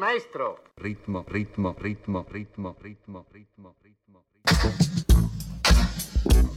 Maestro! Ritmo, ritmo, ritmo, ritmo, ritmo, ritmo, ritmo, ritmo.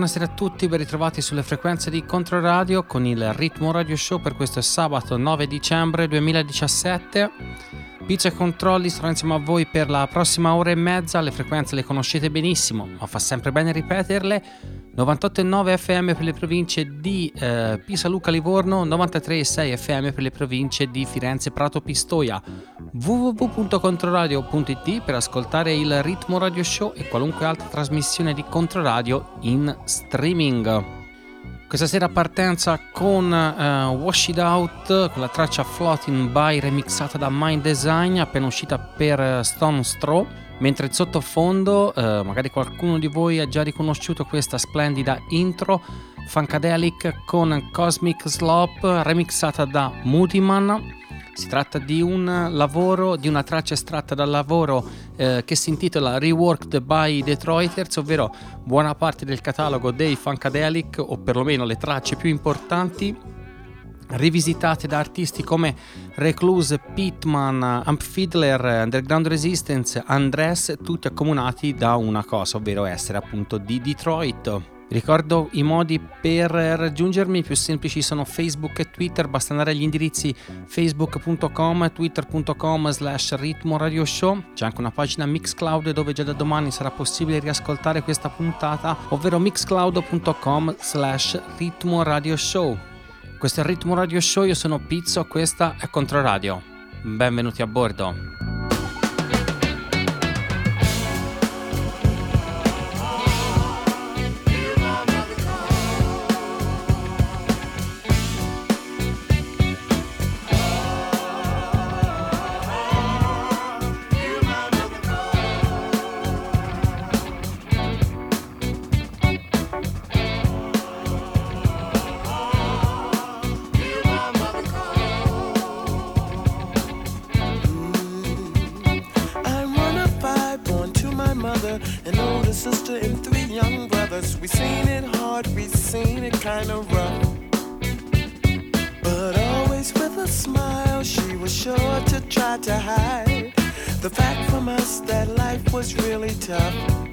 Buonasera a tutti, ben ritrovati sulle frequenze di Controradio con il Ritmo Radio Show per questo sabato 9 dicembre 2017. Pizza e controlli sarò insieme a voi per la prossima ora e mezza, le frequenze le conoscete benissimo, ma fa sempre bene ripeterle. 98,9 FM per le province di eh, Pisa, Luca, Livorno, 93,6 FM per le province di Firenze, Prato, Pistoia. www.controradio.it per ascoltare il Ritmo Radio Show e qualunque altra trasmissione di Controradio in streaming. Questa sera partenza con uh, Wash It Out, con la traccia Floating By remixata da Mind Design, appena uscita per Stone Straw mentre in sottofondo eh, magari qualcuno di voi ha già riconosciuto questa splendida intro Funkadelic con Cosmic Slop remixata da Moodyman si tratta di un lavoro, di una traccia estratta dal lavoro eh, che si intitola Reworked by Detroiters, ovvero buona parte del catalogo dei Funkadelic, o perlomeno le tracce più importanti rivisitate da artisti come Recluse, Pitman, Amp Fiddler, Underground Resistance, Andres, tutti accomunati da una cosa, ovvero essere appunto di Detroit. Ricordo i modi per raggiungermi, i più semplici sono Facebook e Twitter, basta andare agli indirizzi facebook.com, twitter.com slash ritmo c'è anche una pagina Mixcloud dove già da domani sarà possibile riascoltare questa puntata, ovvero mixcloud.com slash ritmo radio show. Questo è il Ritmo Radio Show, io sono Pizzo, questa è Controradio. Benvenuti a bordo. Cause we seen it hard, We've seen it kinda rough. But always with a smile, she was sure to try to hide the fact from us that life was really tough.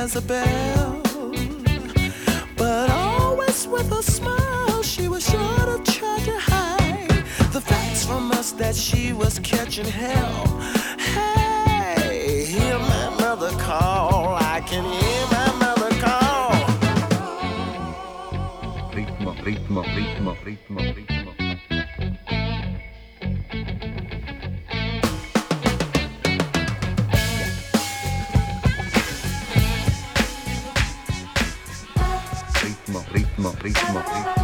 Jezebel. But always with a smile, she was sure to try to hide the facts from us that she was catching hell. Hey, hear my mother call. I can hear my mother call. Ritmo, ritmo, ritmo, ritmo, ritmo. Ritmo, ritmo.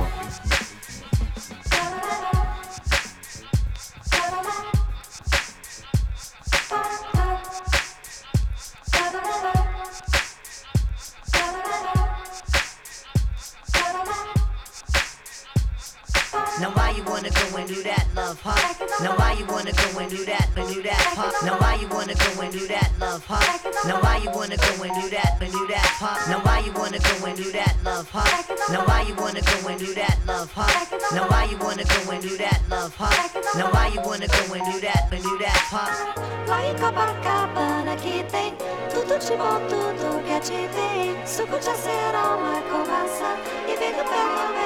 bom tudo que ativei. Suco de acerol, uma conversa e vem do pé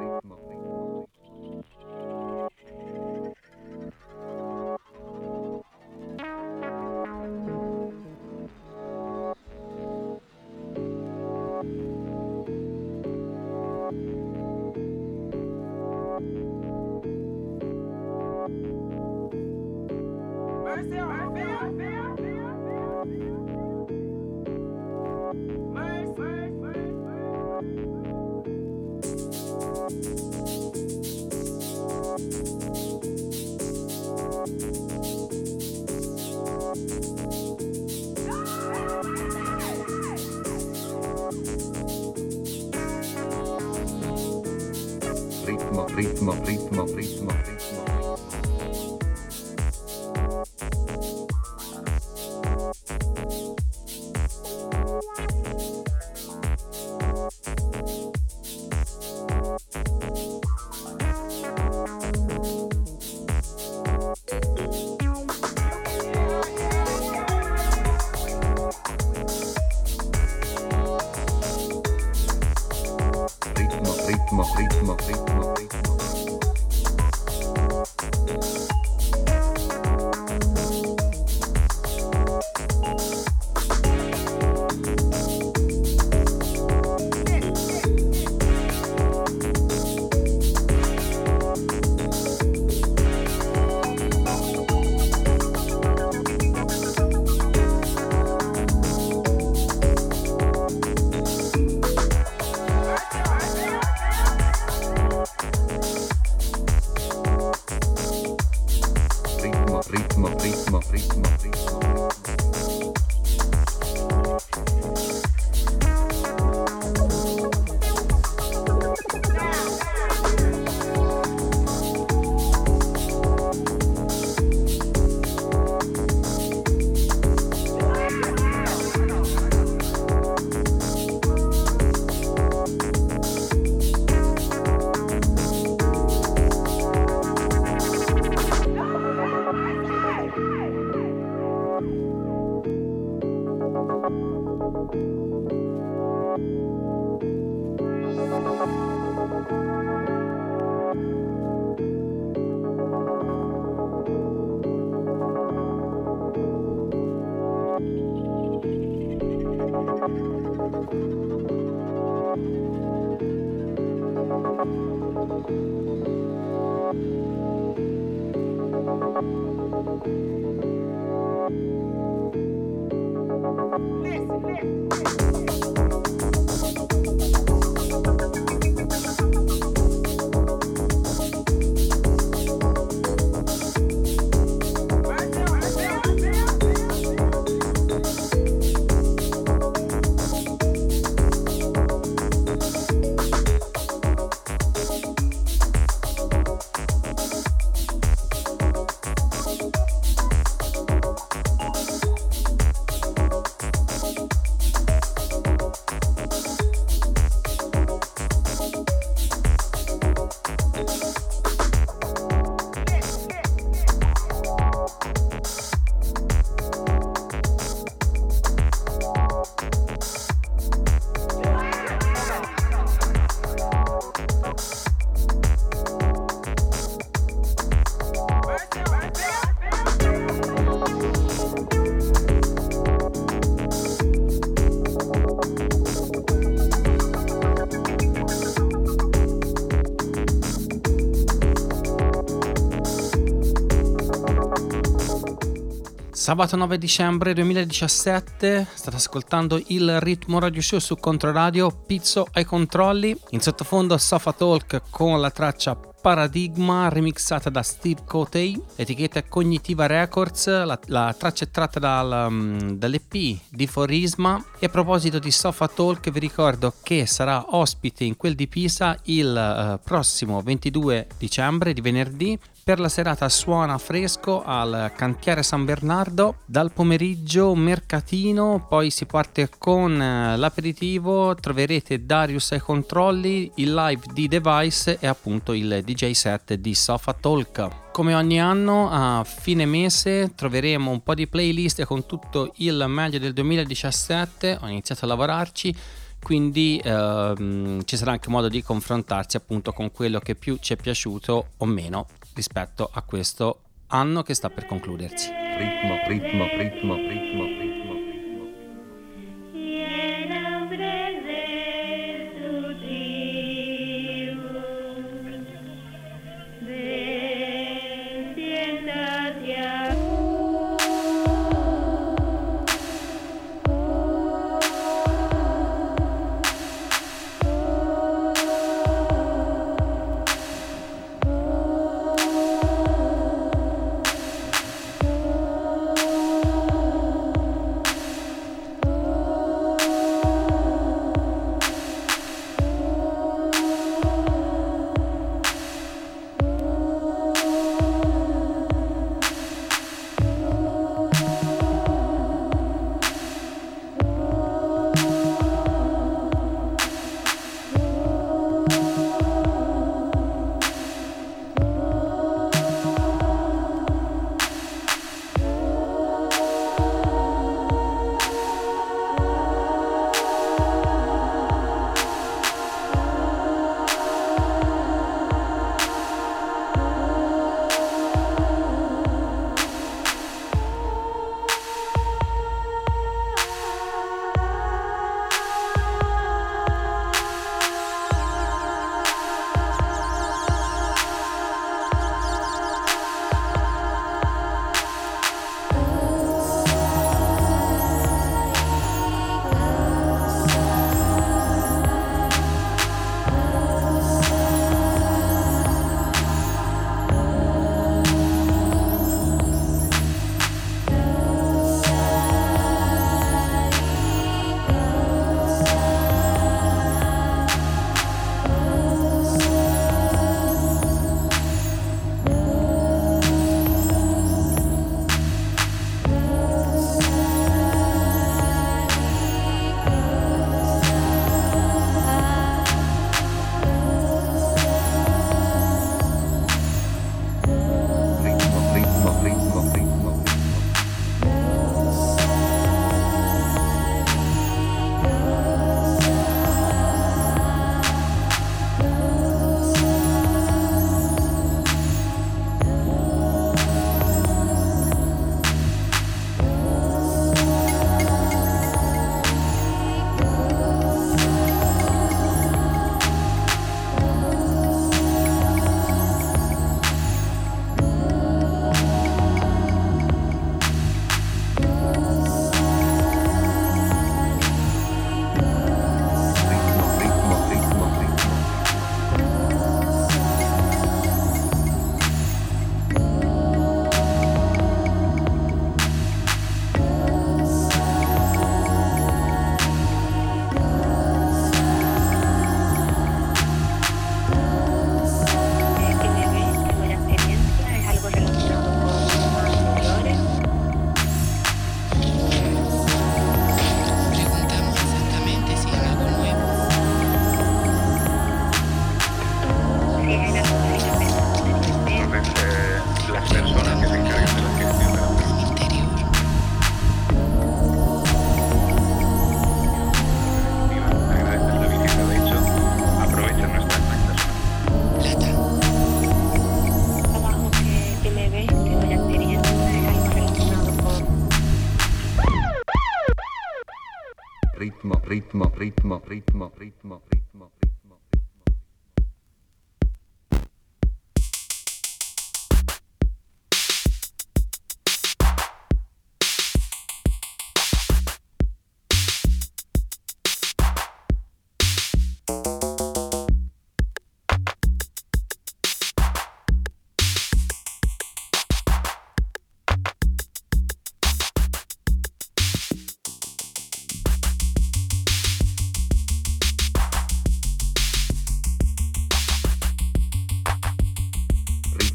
Sabato 9 dicembre 2017 state ascoltando il Ritmo Radio Show su Controradio, Pizzo ai controlli, in sottofondo Sofa Talk con la traccia Paradigma remixata da Steve Cotey, etichetta Cognitiva Records, la, la traccia è tratta dal, um, dall'EP di Forisma. E a proposito di Sofa Talk vi ricordo che sarà ospite in quel di Pisa il eh, prossimo 22 dicembre di venerdì per la serata suona fresco al cantiere San Bernardo. Dal pomeriggio mercatino, poi si parte con eh, l'aperitivo, troverete Darius ai controlli, il live di Device e appunto il DJ set di Sofa Talk. Come ogni anno a fine mese troveremo un po' di playlist con tutto il meglio del 2017, ho iniziato a lavorarci quindi ehm, ci sarà anche modo di confrontarsi appunto con quello che più ci è piaciuto o meno rispetto a questo anno che sta per concludersi. Ritmo, ritmo, ritmo, ritmo, ritmo.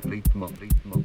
ritmo, ritmo, ritmo,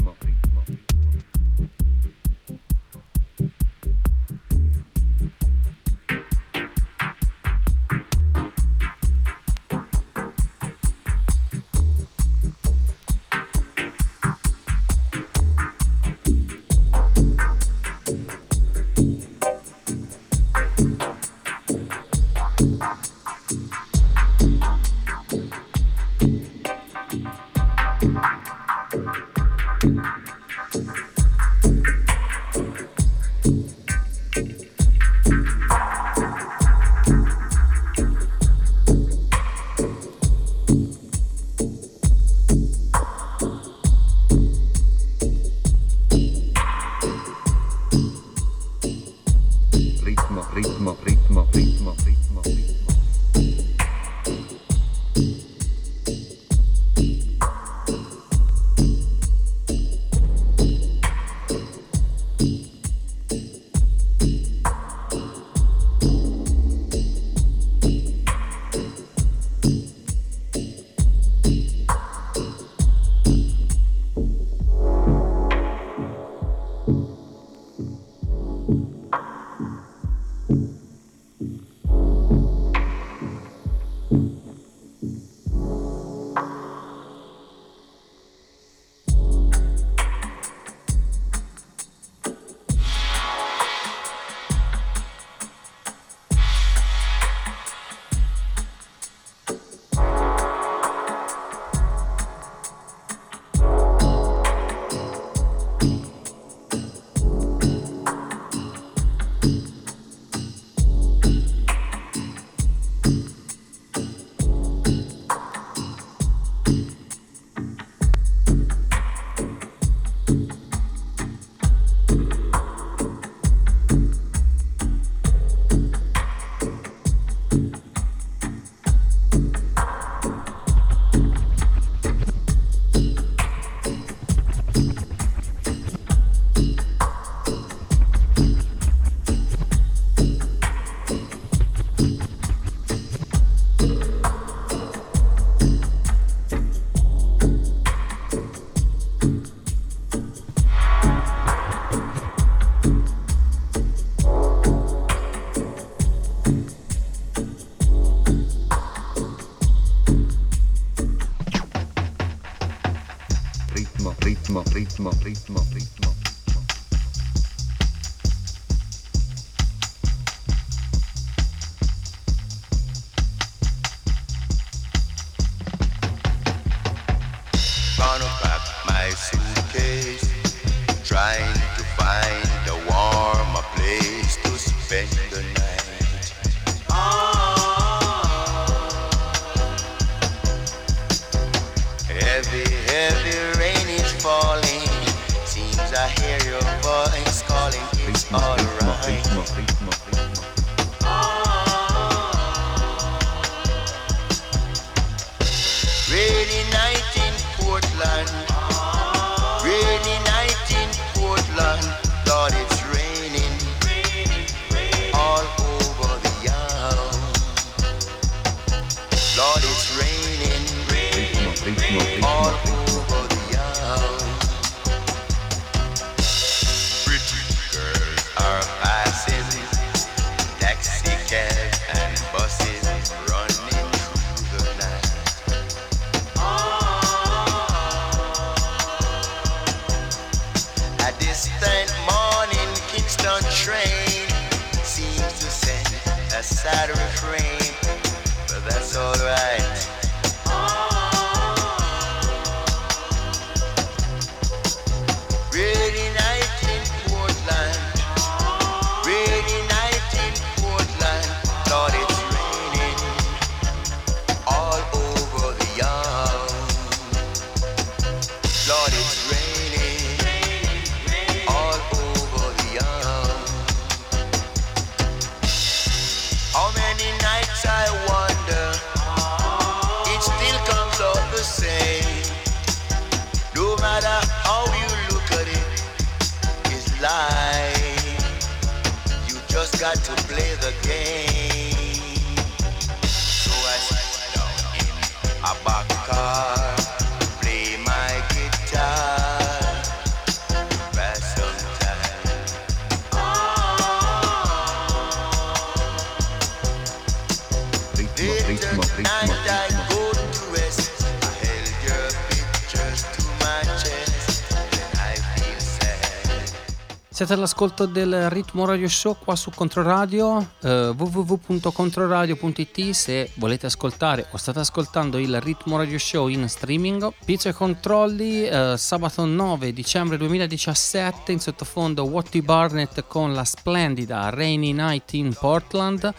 Siete all'ascolto del Ritmo Radio Show qua su Controradio, eh, www.controradio.it se volete ascoltare o state ascoltando il Ritmo Radio Show in streaming. Pizza e controlli, eh, sabato 9 dicembre 2017 in sottofondo Watty Barnett con la splendida Rainy Night in Portland.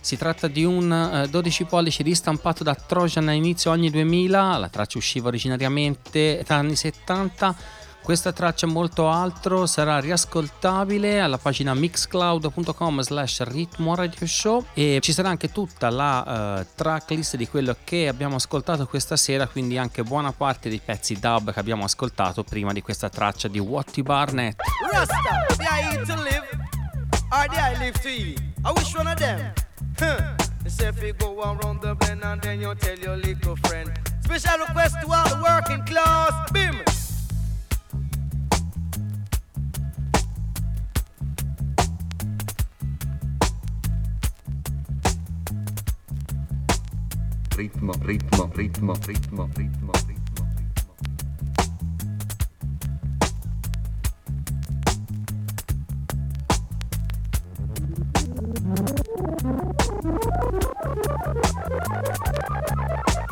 Si tratta di un eh, 12 pollici ristampato da Trojan a inizio anni 2000, la traccia usciva originariamente tra anni 70 questa traccia e molto altro sarà riascoltabile alla pagina mixcloud.com slash ritmo e ci sarà anche tutta la uh, tracklist di quello che abbiamo ascoltato questa sera, quindi anche buona parte dei pezzi dub che abbiamo ascoltato prima di questa traccia di Watty Barnett. Rasta, did I eat to live? Or did I live to eat? I wish one of them. Huh. They if you go around the bend and then you tell your little friend. Special request to all the working class. Bim! Ritmo, ritmo, ritmo, ritmo, ritmo, ritmo. ritmo,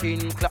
the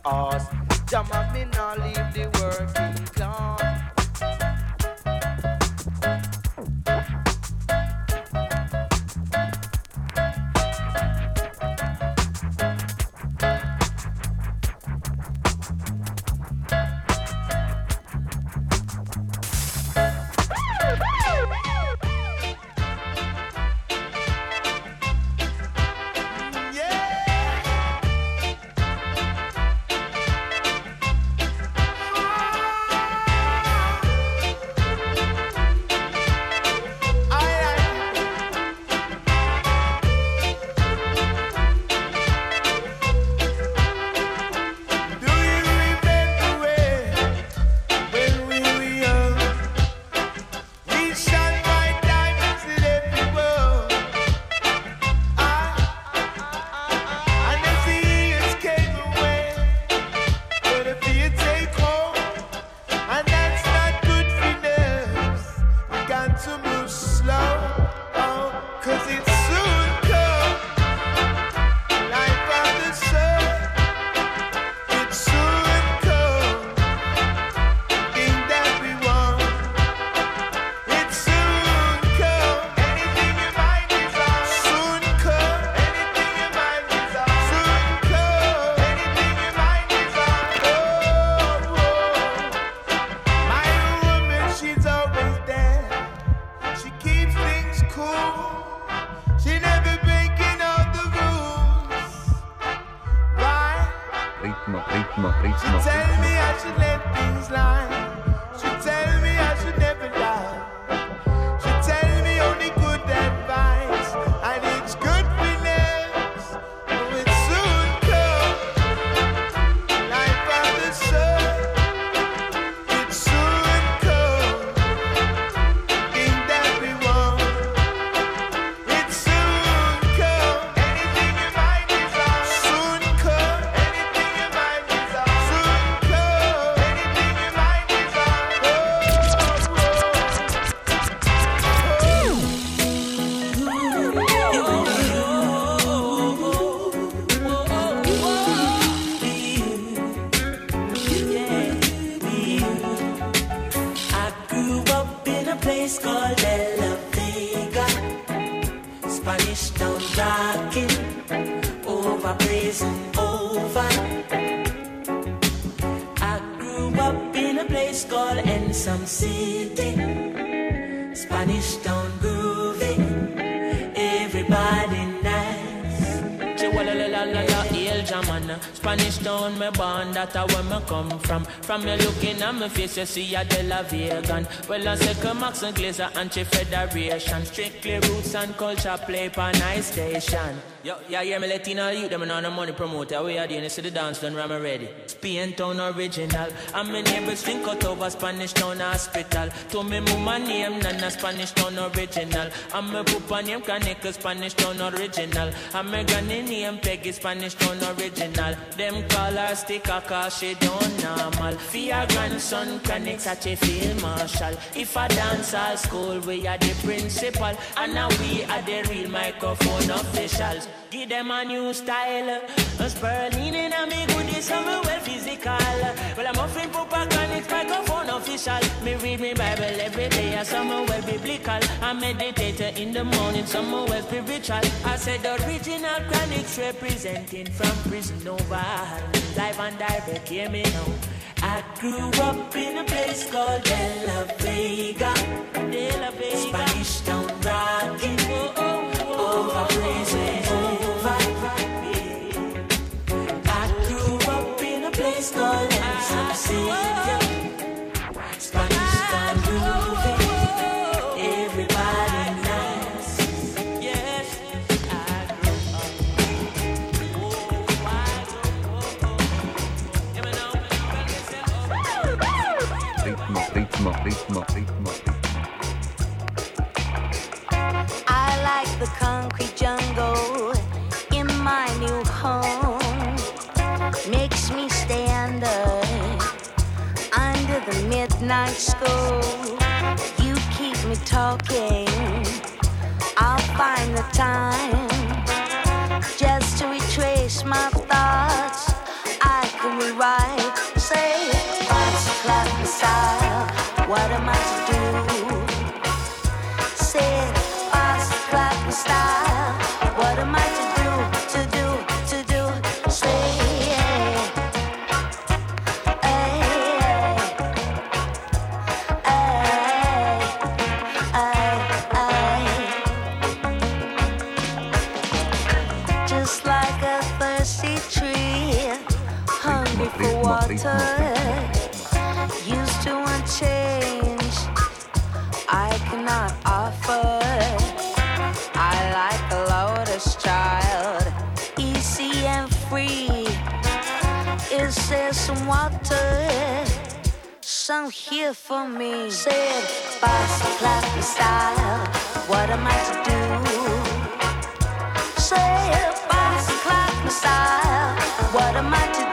from me looking at me face you see a De La Vegan Well I come Max and Glazer anti-federation Strictly roots and culture play pa nice station Yo, yeah, yeah, me Latino youth, them on the money promoter. We are doing this to the dance done, I'm ready. Spain town original. And my neighbors drink out over Spanish town hospital. To me mama name, Nana Spanish town original. And my papa name, Kanika Spanish town original. And my granny name, Peggy Spanish town original. Them call her sticker cause she don't normal. Your grandson, Kanik such a field marshal. If I dance all school, we are the principal. And now we are the real microphone officials. Give them a new style. A spurling in a me goodies, I'm well physical. Well, I'm offering Papa Connect microphone official. Me read me Bible every day, and some well biblical. I meditate in the morning, some well spiritual. I said the original chronics representing from prison over. Live and direct, hear me now. I grew up in a place called De La Vega, De La Vega. Spanish town rocking, midnight school. You keep me talking. I'll find the time just to retrace my thoughts. I can rewrite, say, what's clap style? What am I to do? Say, fast clap style. Some here for me. Said, boss clap style. What am I to do? Said, boss clap style. What am I to do?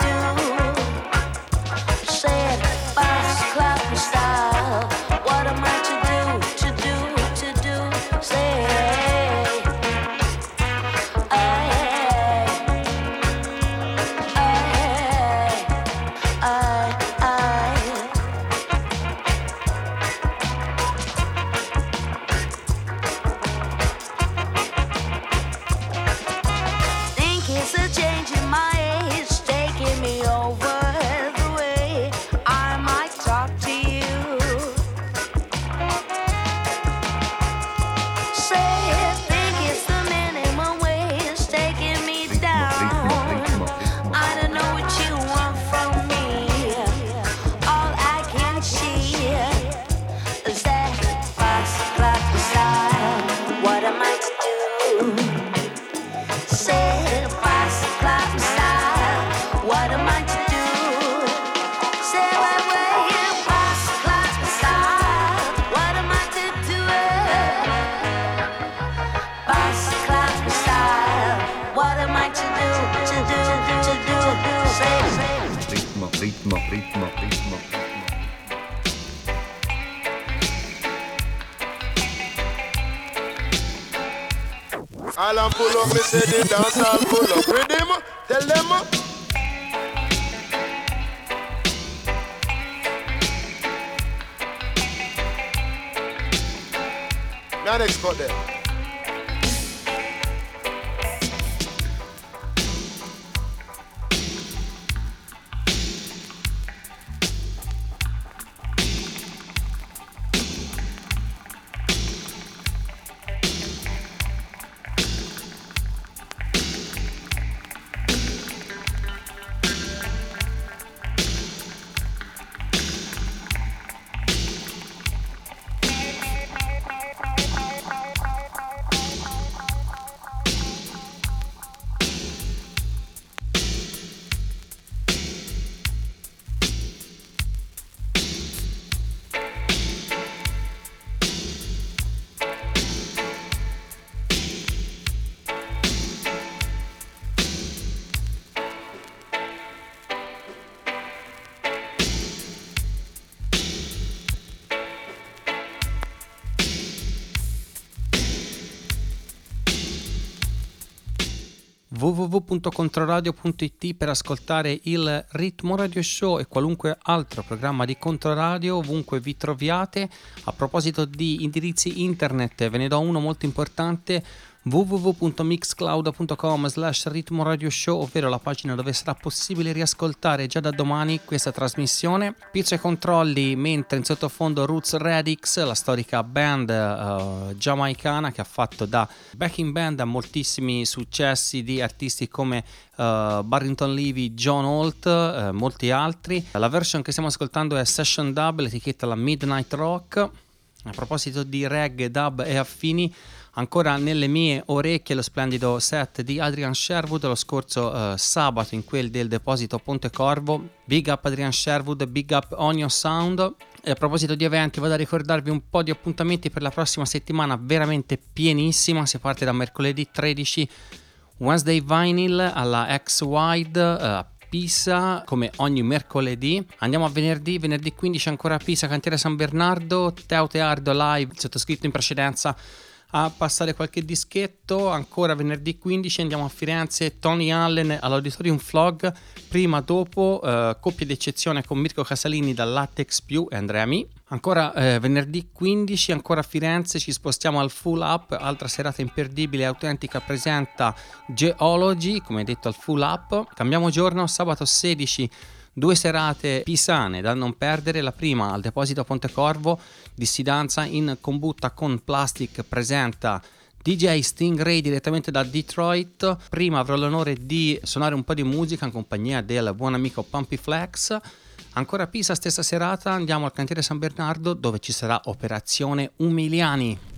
say the dance are full of rhythm. Tell them. Man export them. www.controradio.it per ascoltare il Ritmo Radio Show e qualunque altro programma di Controradio ovunque vi troviate. A proposito di indirizzi internet, ve ne do uno molto importante www.mixcloud.com slash ritmo radio show ovvero la pagina dove sarà possibile riascoltare già da domani questa trasmissione. Pizza e controlli mentre in sottofondo Roots Radix la storica band uh, giamaicana che ha fatto da backing band a moltissimi successi di artisti come uh, Barrington Levy, John Holt uh, molti altri. La version che stiamo ascoltando è Session Dub l'etichetta la Midnight Rock. A proposito di reggae, dub e affini ancora nelle mie orecchie lo splendido set di Adrian Sherwood lo scorso uh, sabato in quel del deposito Ponte Corvo. Big up Adrian Sherwood, big up Onion Sound. E a proposito di eventi, vado a ricordarvi un po' di appuntamenti per la prossima settimana, veramente pienissima. Si parte da mercoledì 13, Wednesday Vinyl alla X Wide. Uh, Pisa come ogni mercoledì. Andiamo a venerdì, venerdì 15 ancora a Pisa, cantiere San Bernardo, Teo Teardo live, sottoscritto in precedenza a passare qualche dischetto. Ancora venerdì 15 andiamo a Firenze, Tony Allen all'Auditorium Flog. Prima, dopo, eh, coppia d'eccezione con Mirko Casalini da Latex Più e Andrea Mi. Ancora eh, venerdì 15, ancora a Firenze, ci spostiamo al Full Up, altra serata imperdibile e autentica presenta Geology, come detto al Full Up. Cambiamo giorno, sabato 16 due serate pisane da non perdere, la prima al deposito Pontecorvo, dissidanza in combutta con Plastic presenta DJ Stingray direttamente da Detroit. Prima avrò l'onore di suonare un po' di musica in compagnia del buon amico Pumpy Flex. Ancora a Pisa, stessa serata, andiamo al cantiere San Bernardo dove ci sarà Operazione Umiliani.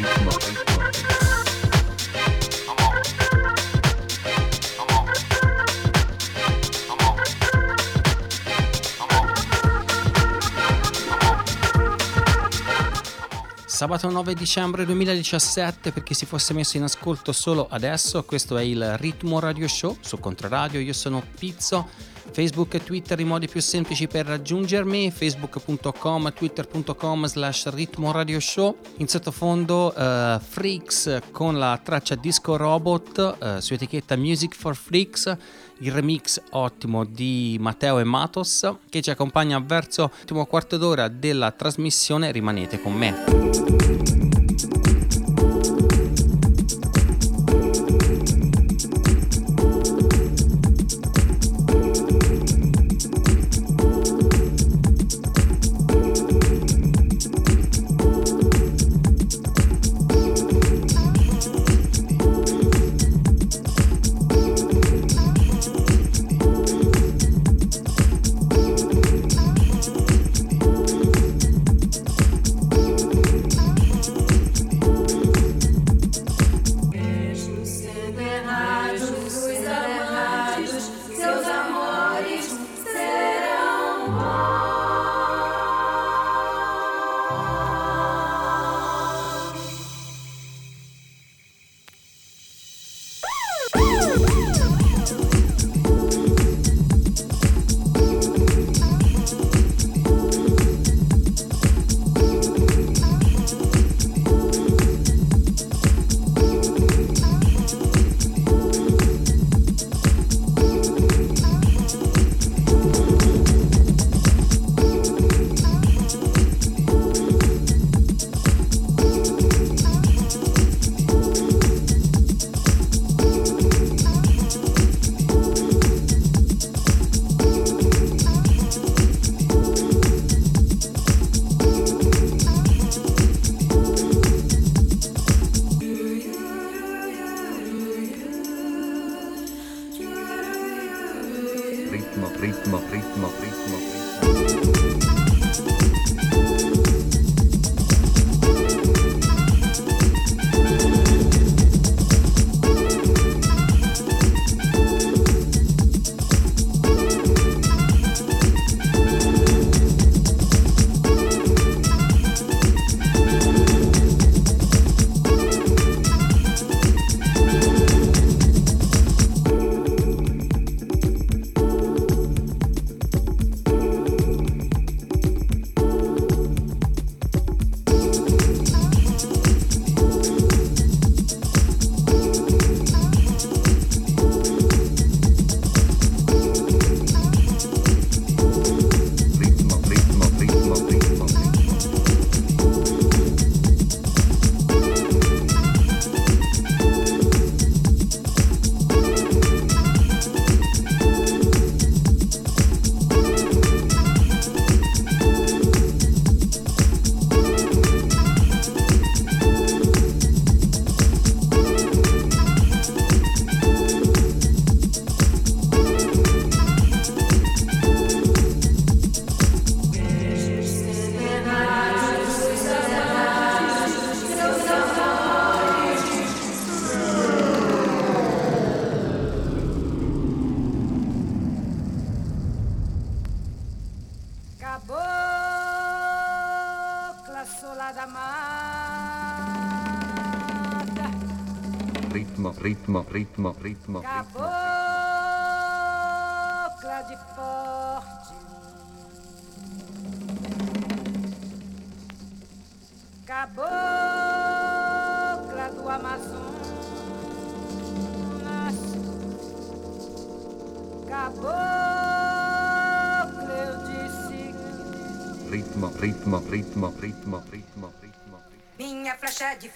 Come on. Sabato 9 dicembre 2017 per chi si fosse messo in ascolto solo adesso, questo è il Ritmo Radio Show su Controradio, io sono Pizzo, Facebook e Twitter i modi più semplici per raggiungermi, facebook.com, twitter.com slash ritmo radio show, in sottofondo uh, Freaks con la traccia Disco Robot uh, su etichetta Music for Freaks, il remix ottimo di Matteo e Matos che ci accompagna verso l'ultimo quarto d'ora della trasmissione, rimanete con me. Ritmo, ritmo, ritmo. Cabocla de forte Cabocla do Amazonas Cabocla eu disse Ritmo, ritmo, ritmo, ritmo, ritmo, ritmo. Minha flecha é de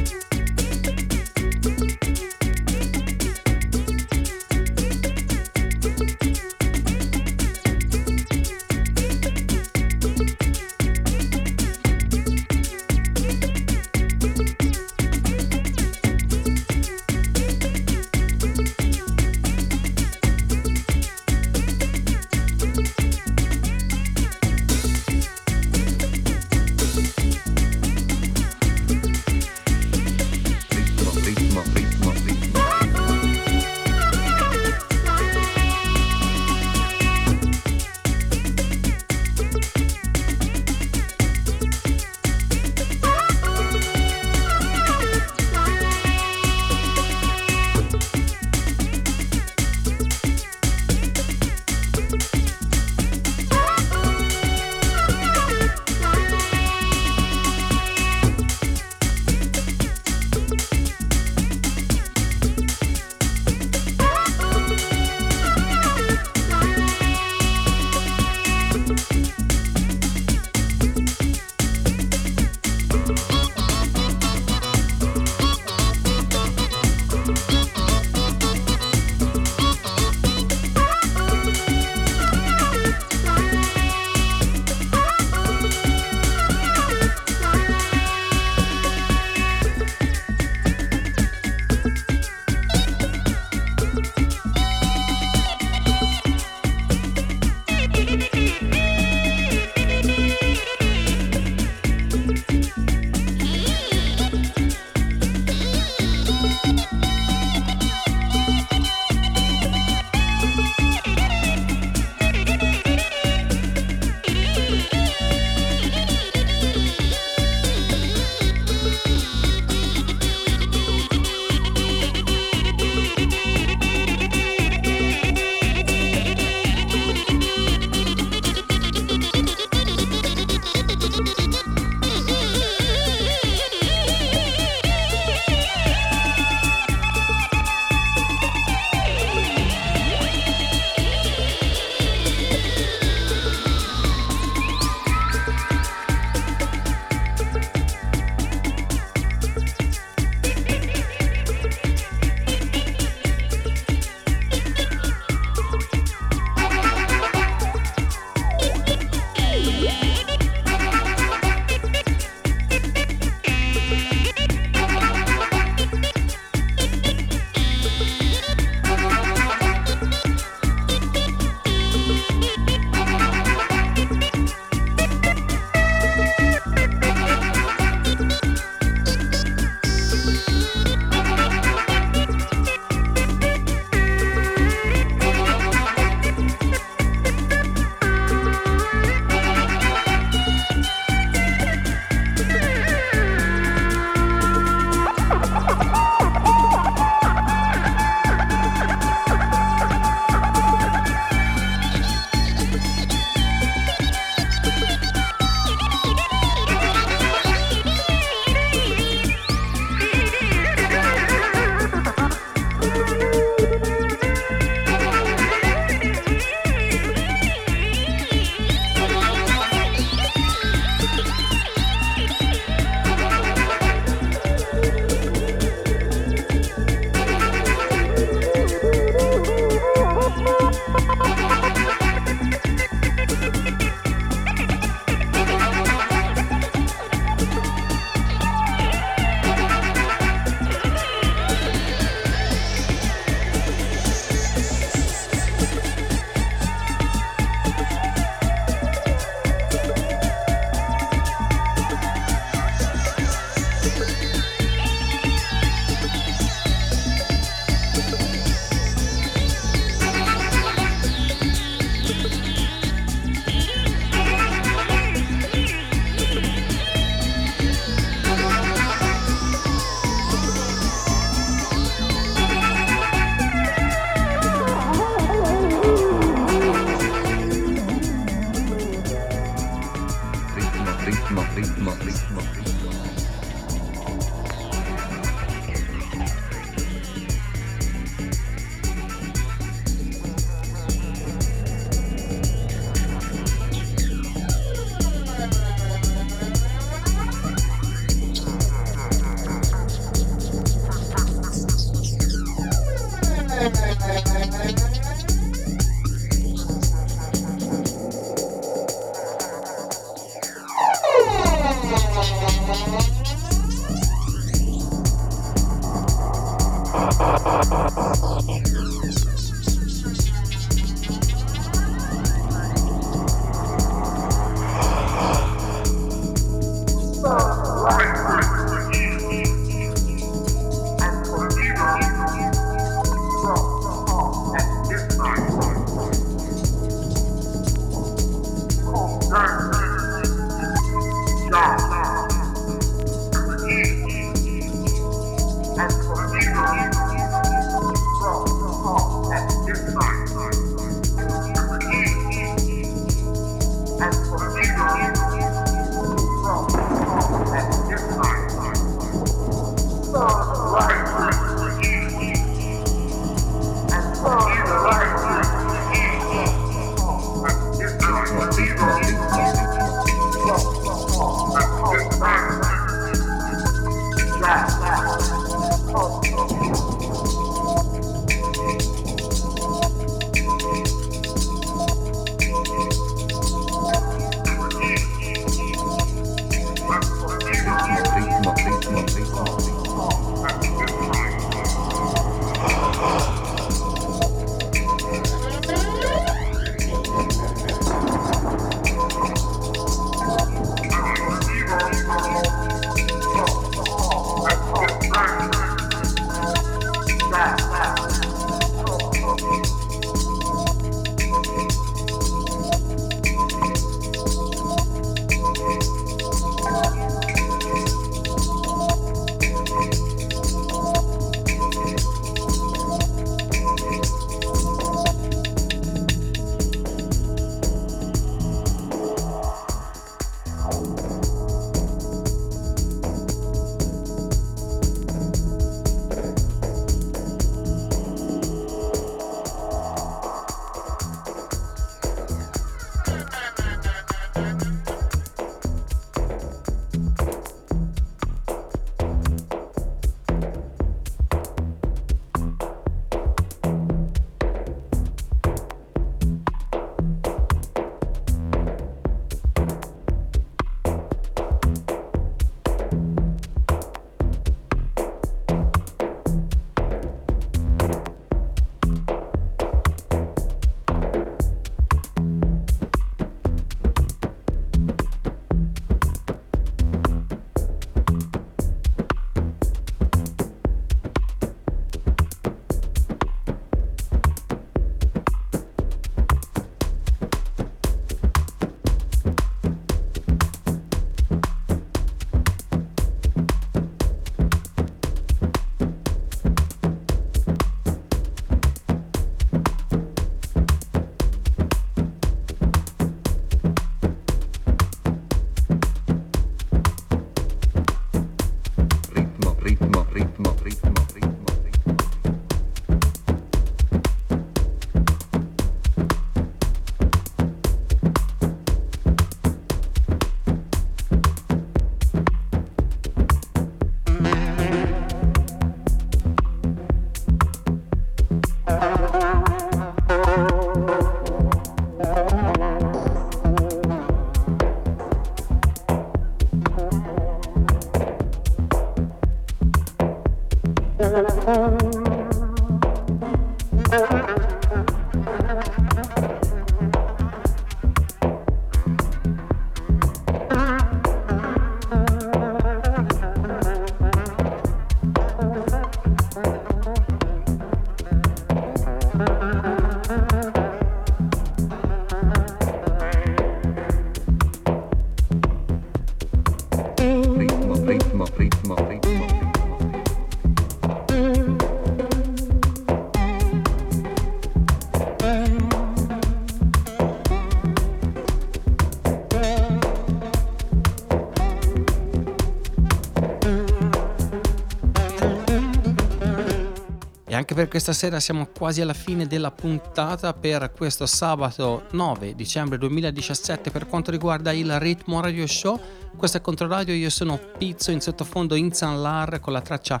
anche per questa sera siamo quasi alla fine della puntata per questo sabato 9 dicembre 2017 per quanto riguarda il Ritmo Radio Show. Questo è Controradio, io sono Pizzo in sottofondo in San Lar con la traccia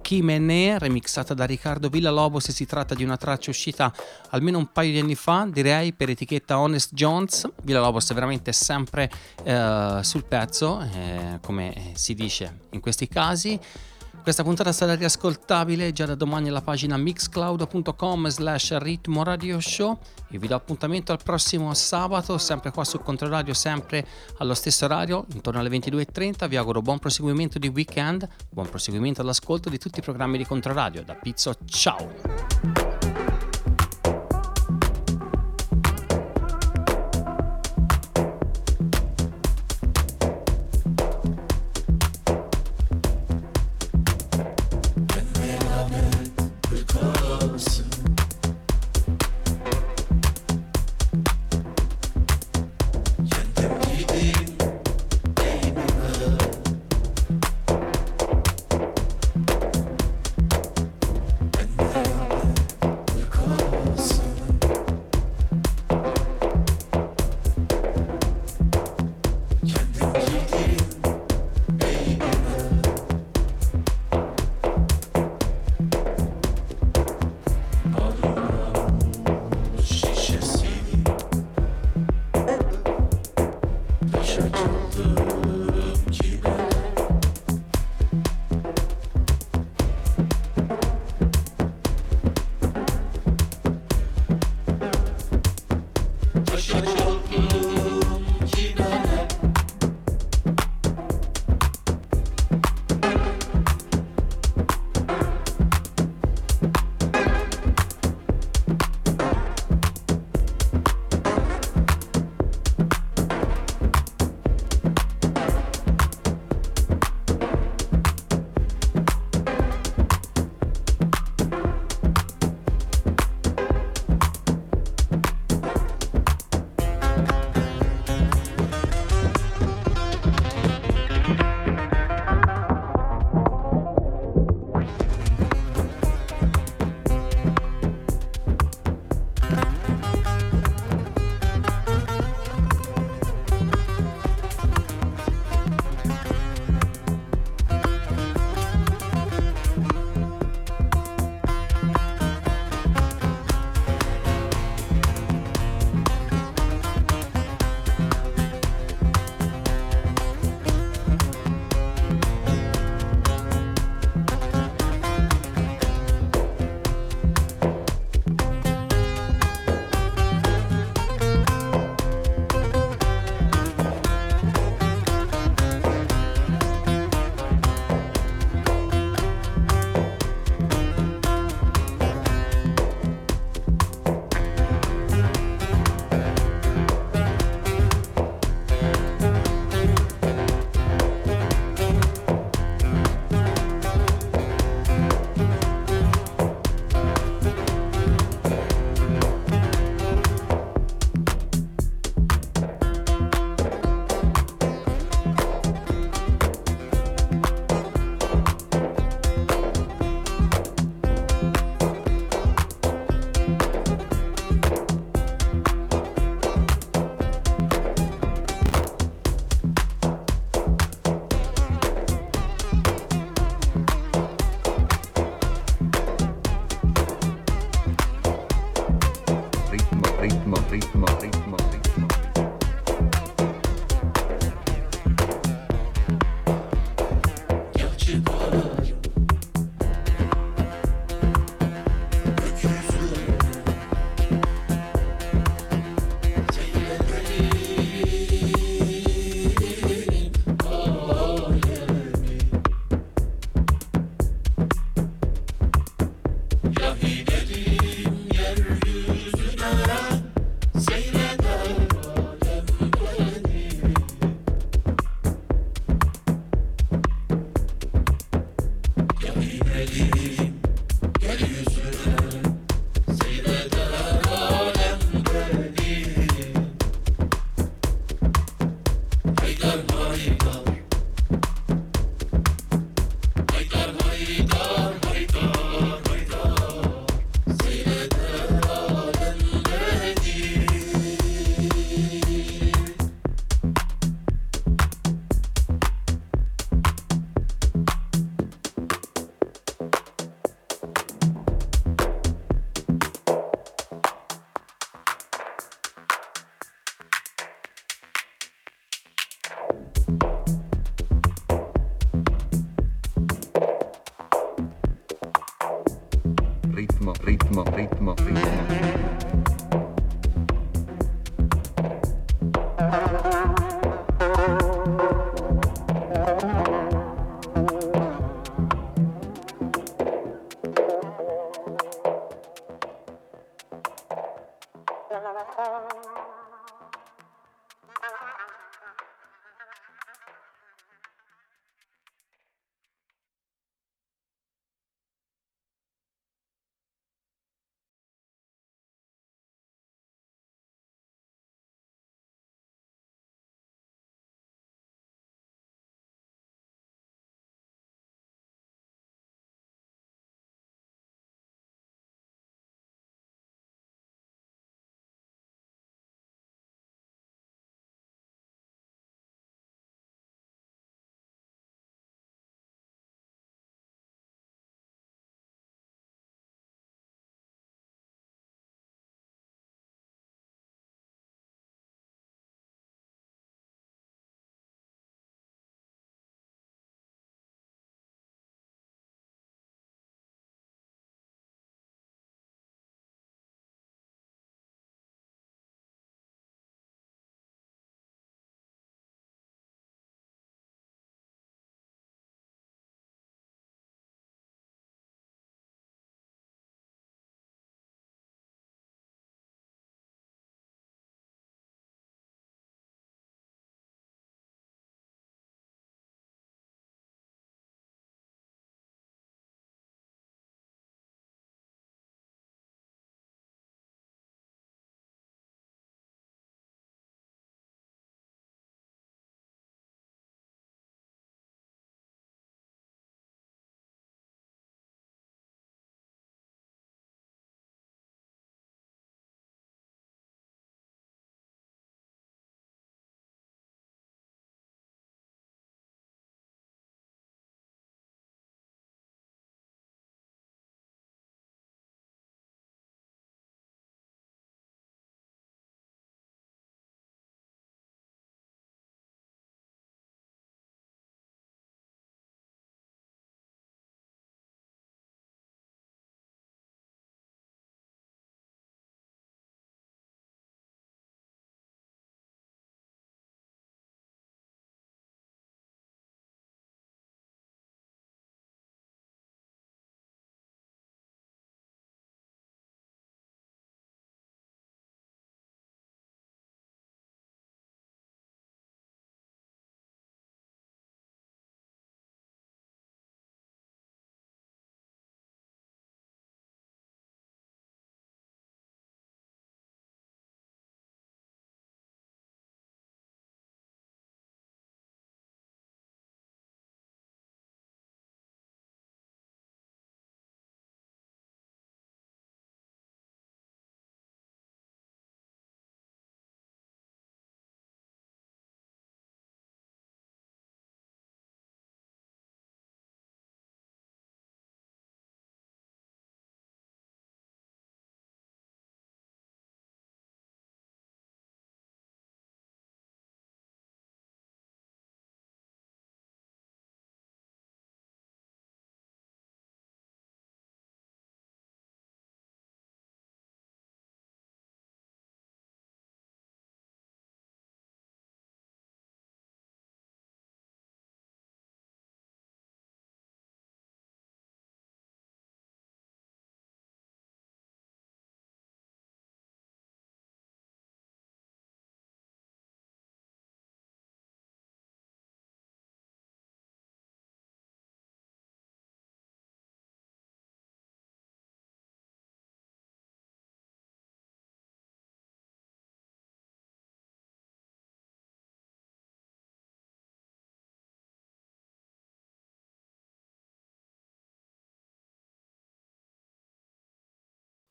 Chimene, remixata da Riccardo Villalobos. Si tratta di una traccia uscita almeno un paio di anni fa, direi, per etichetta Honest Jones. Villalobos è veramente sempre eh, sul pezzo, eh, come si dice in questi casi. Questa puntata sarà riascoltabile già da domani alla pagina mixcloud.com slash ritmo show. Io vi do appuntamento al prossimo sabato, sempre qua su Controradio, sempre allo stesso orario, intorno alle 22.30. Vi auguro buon proseguimento di weekend, buon proseguimento all'ascolto di tutti i programmi di Controradio. Da Pizzo, ciao!